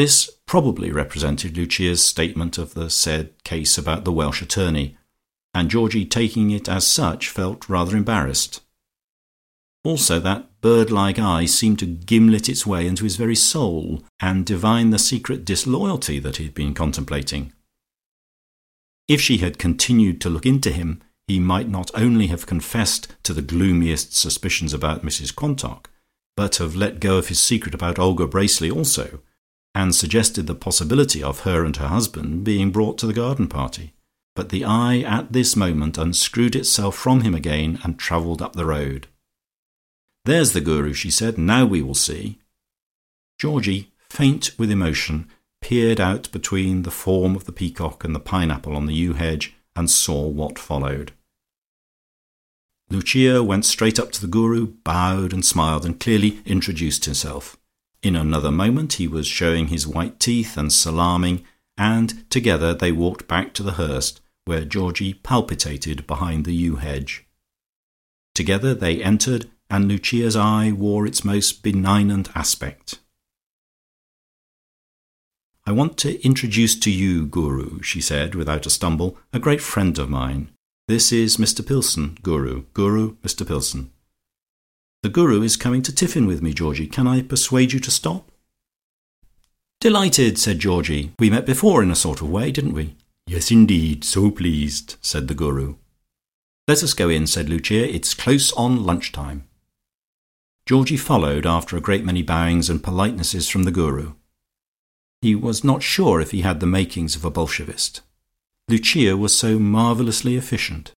This probably represented Lucia's statement of the said case about the Welsh attorney, and Georgie taking it as such felt rather embarrassed. Also that bird like eye seemed to gimlet its way into his very soul, and divine the secret disloyalty that he had been contemplating. If she had continued to look into him, he might not only have confessed to the gloomiest suspicions about Mrs Quantock, but have let go of his secret about Olga Bracely also, and suggested the possibility of her and her husband being brought to the garden party. But the eye at this moment unscrewed itself from him again and travelled up the road. "There's the Guru," she said. "Now we will see." Georgie, faint with emotion, peered out between the form of the peacock and the pineapple on the yew hedge, and saw what followed. Lucia went straight up to the Guru, bowed and smiled, and clearly introduced himself. In another moment he was showing his white teeth and salaaming, and together they walked back to the Hurst, where Georgie palpitated behind the yew hedge. Together they entered, and Lucia's eye wore its most benignant aspect. "I want to introduce to you, Guru," she said, without a stumble, "a great friend of mine. This is Mr Pillson, Guru. Guru, Mr Pillson. The Guru is coming to tiffin with me, Georgie. Can I persuade you to stop?" "Delighted," said Georgie. "We met before in a sort of way, didn't we?" "Yes, indeed. So pleased," said the Guru. "Let us go in," said Lucia. "It's close on lunch time." Georgie followed after a great many bowings and politenesses from the Guru. He was not sure if he had the makings of a Bolshevist. Lucia was so marvellously efficient.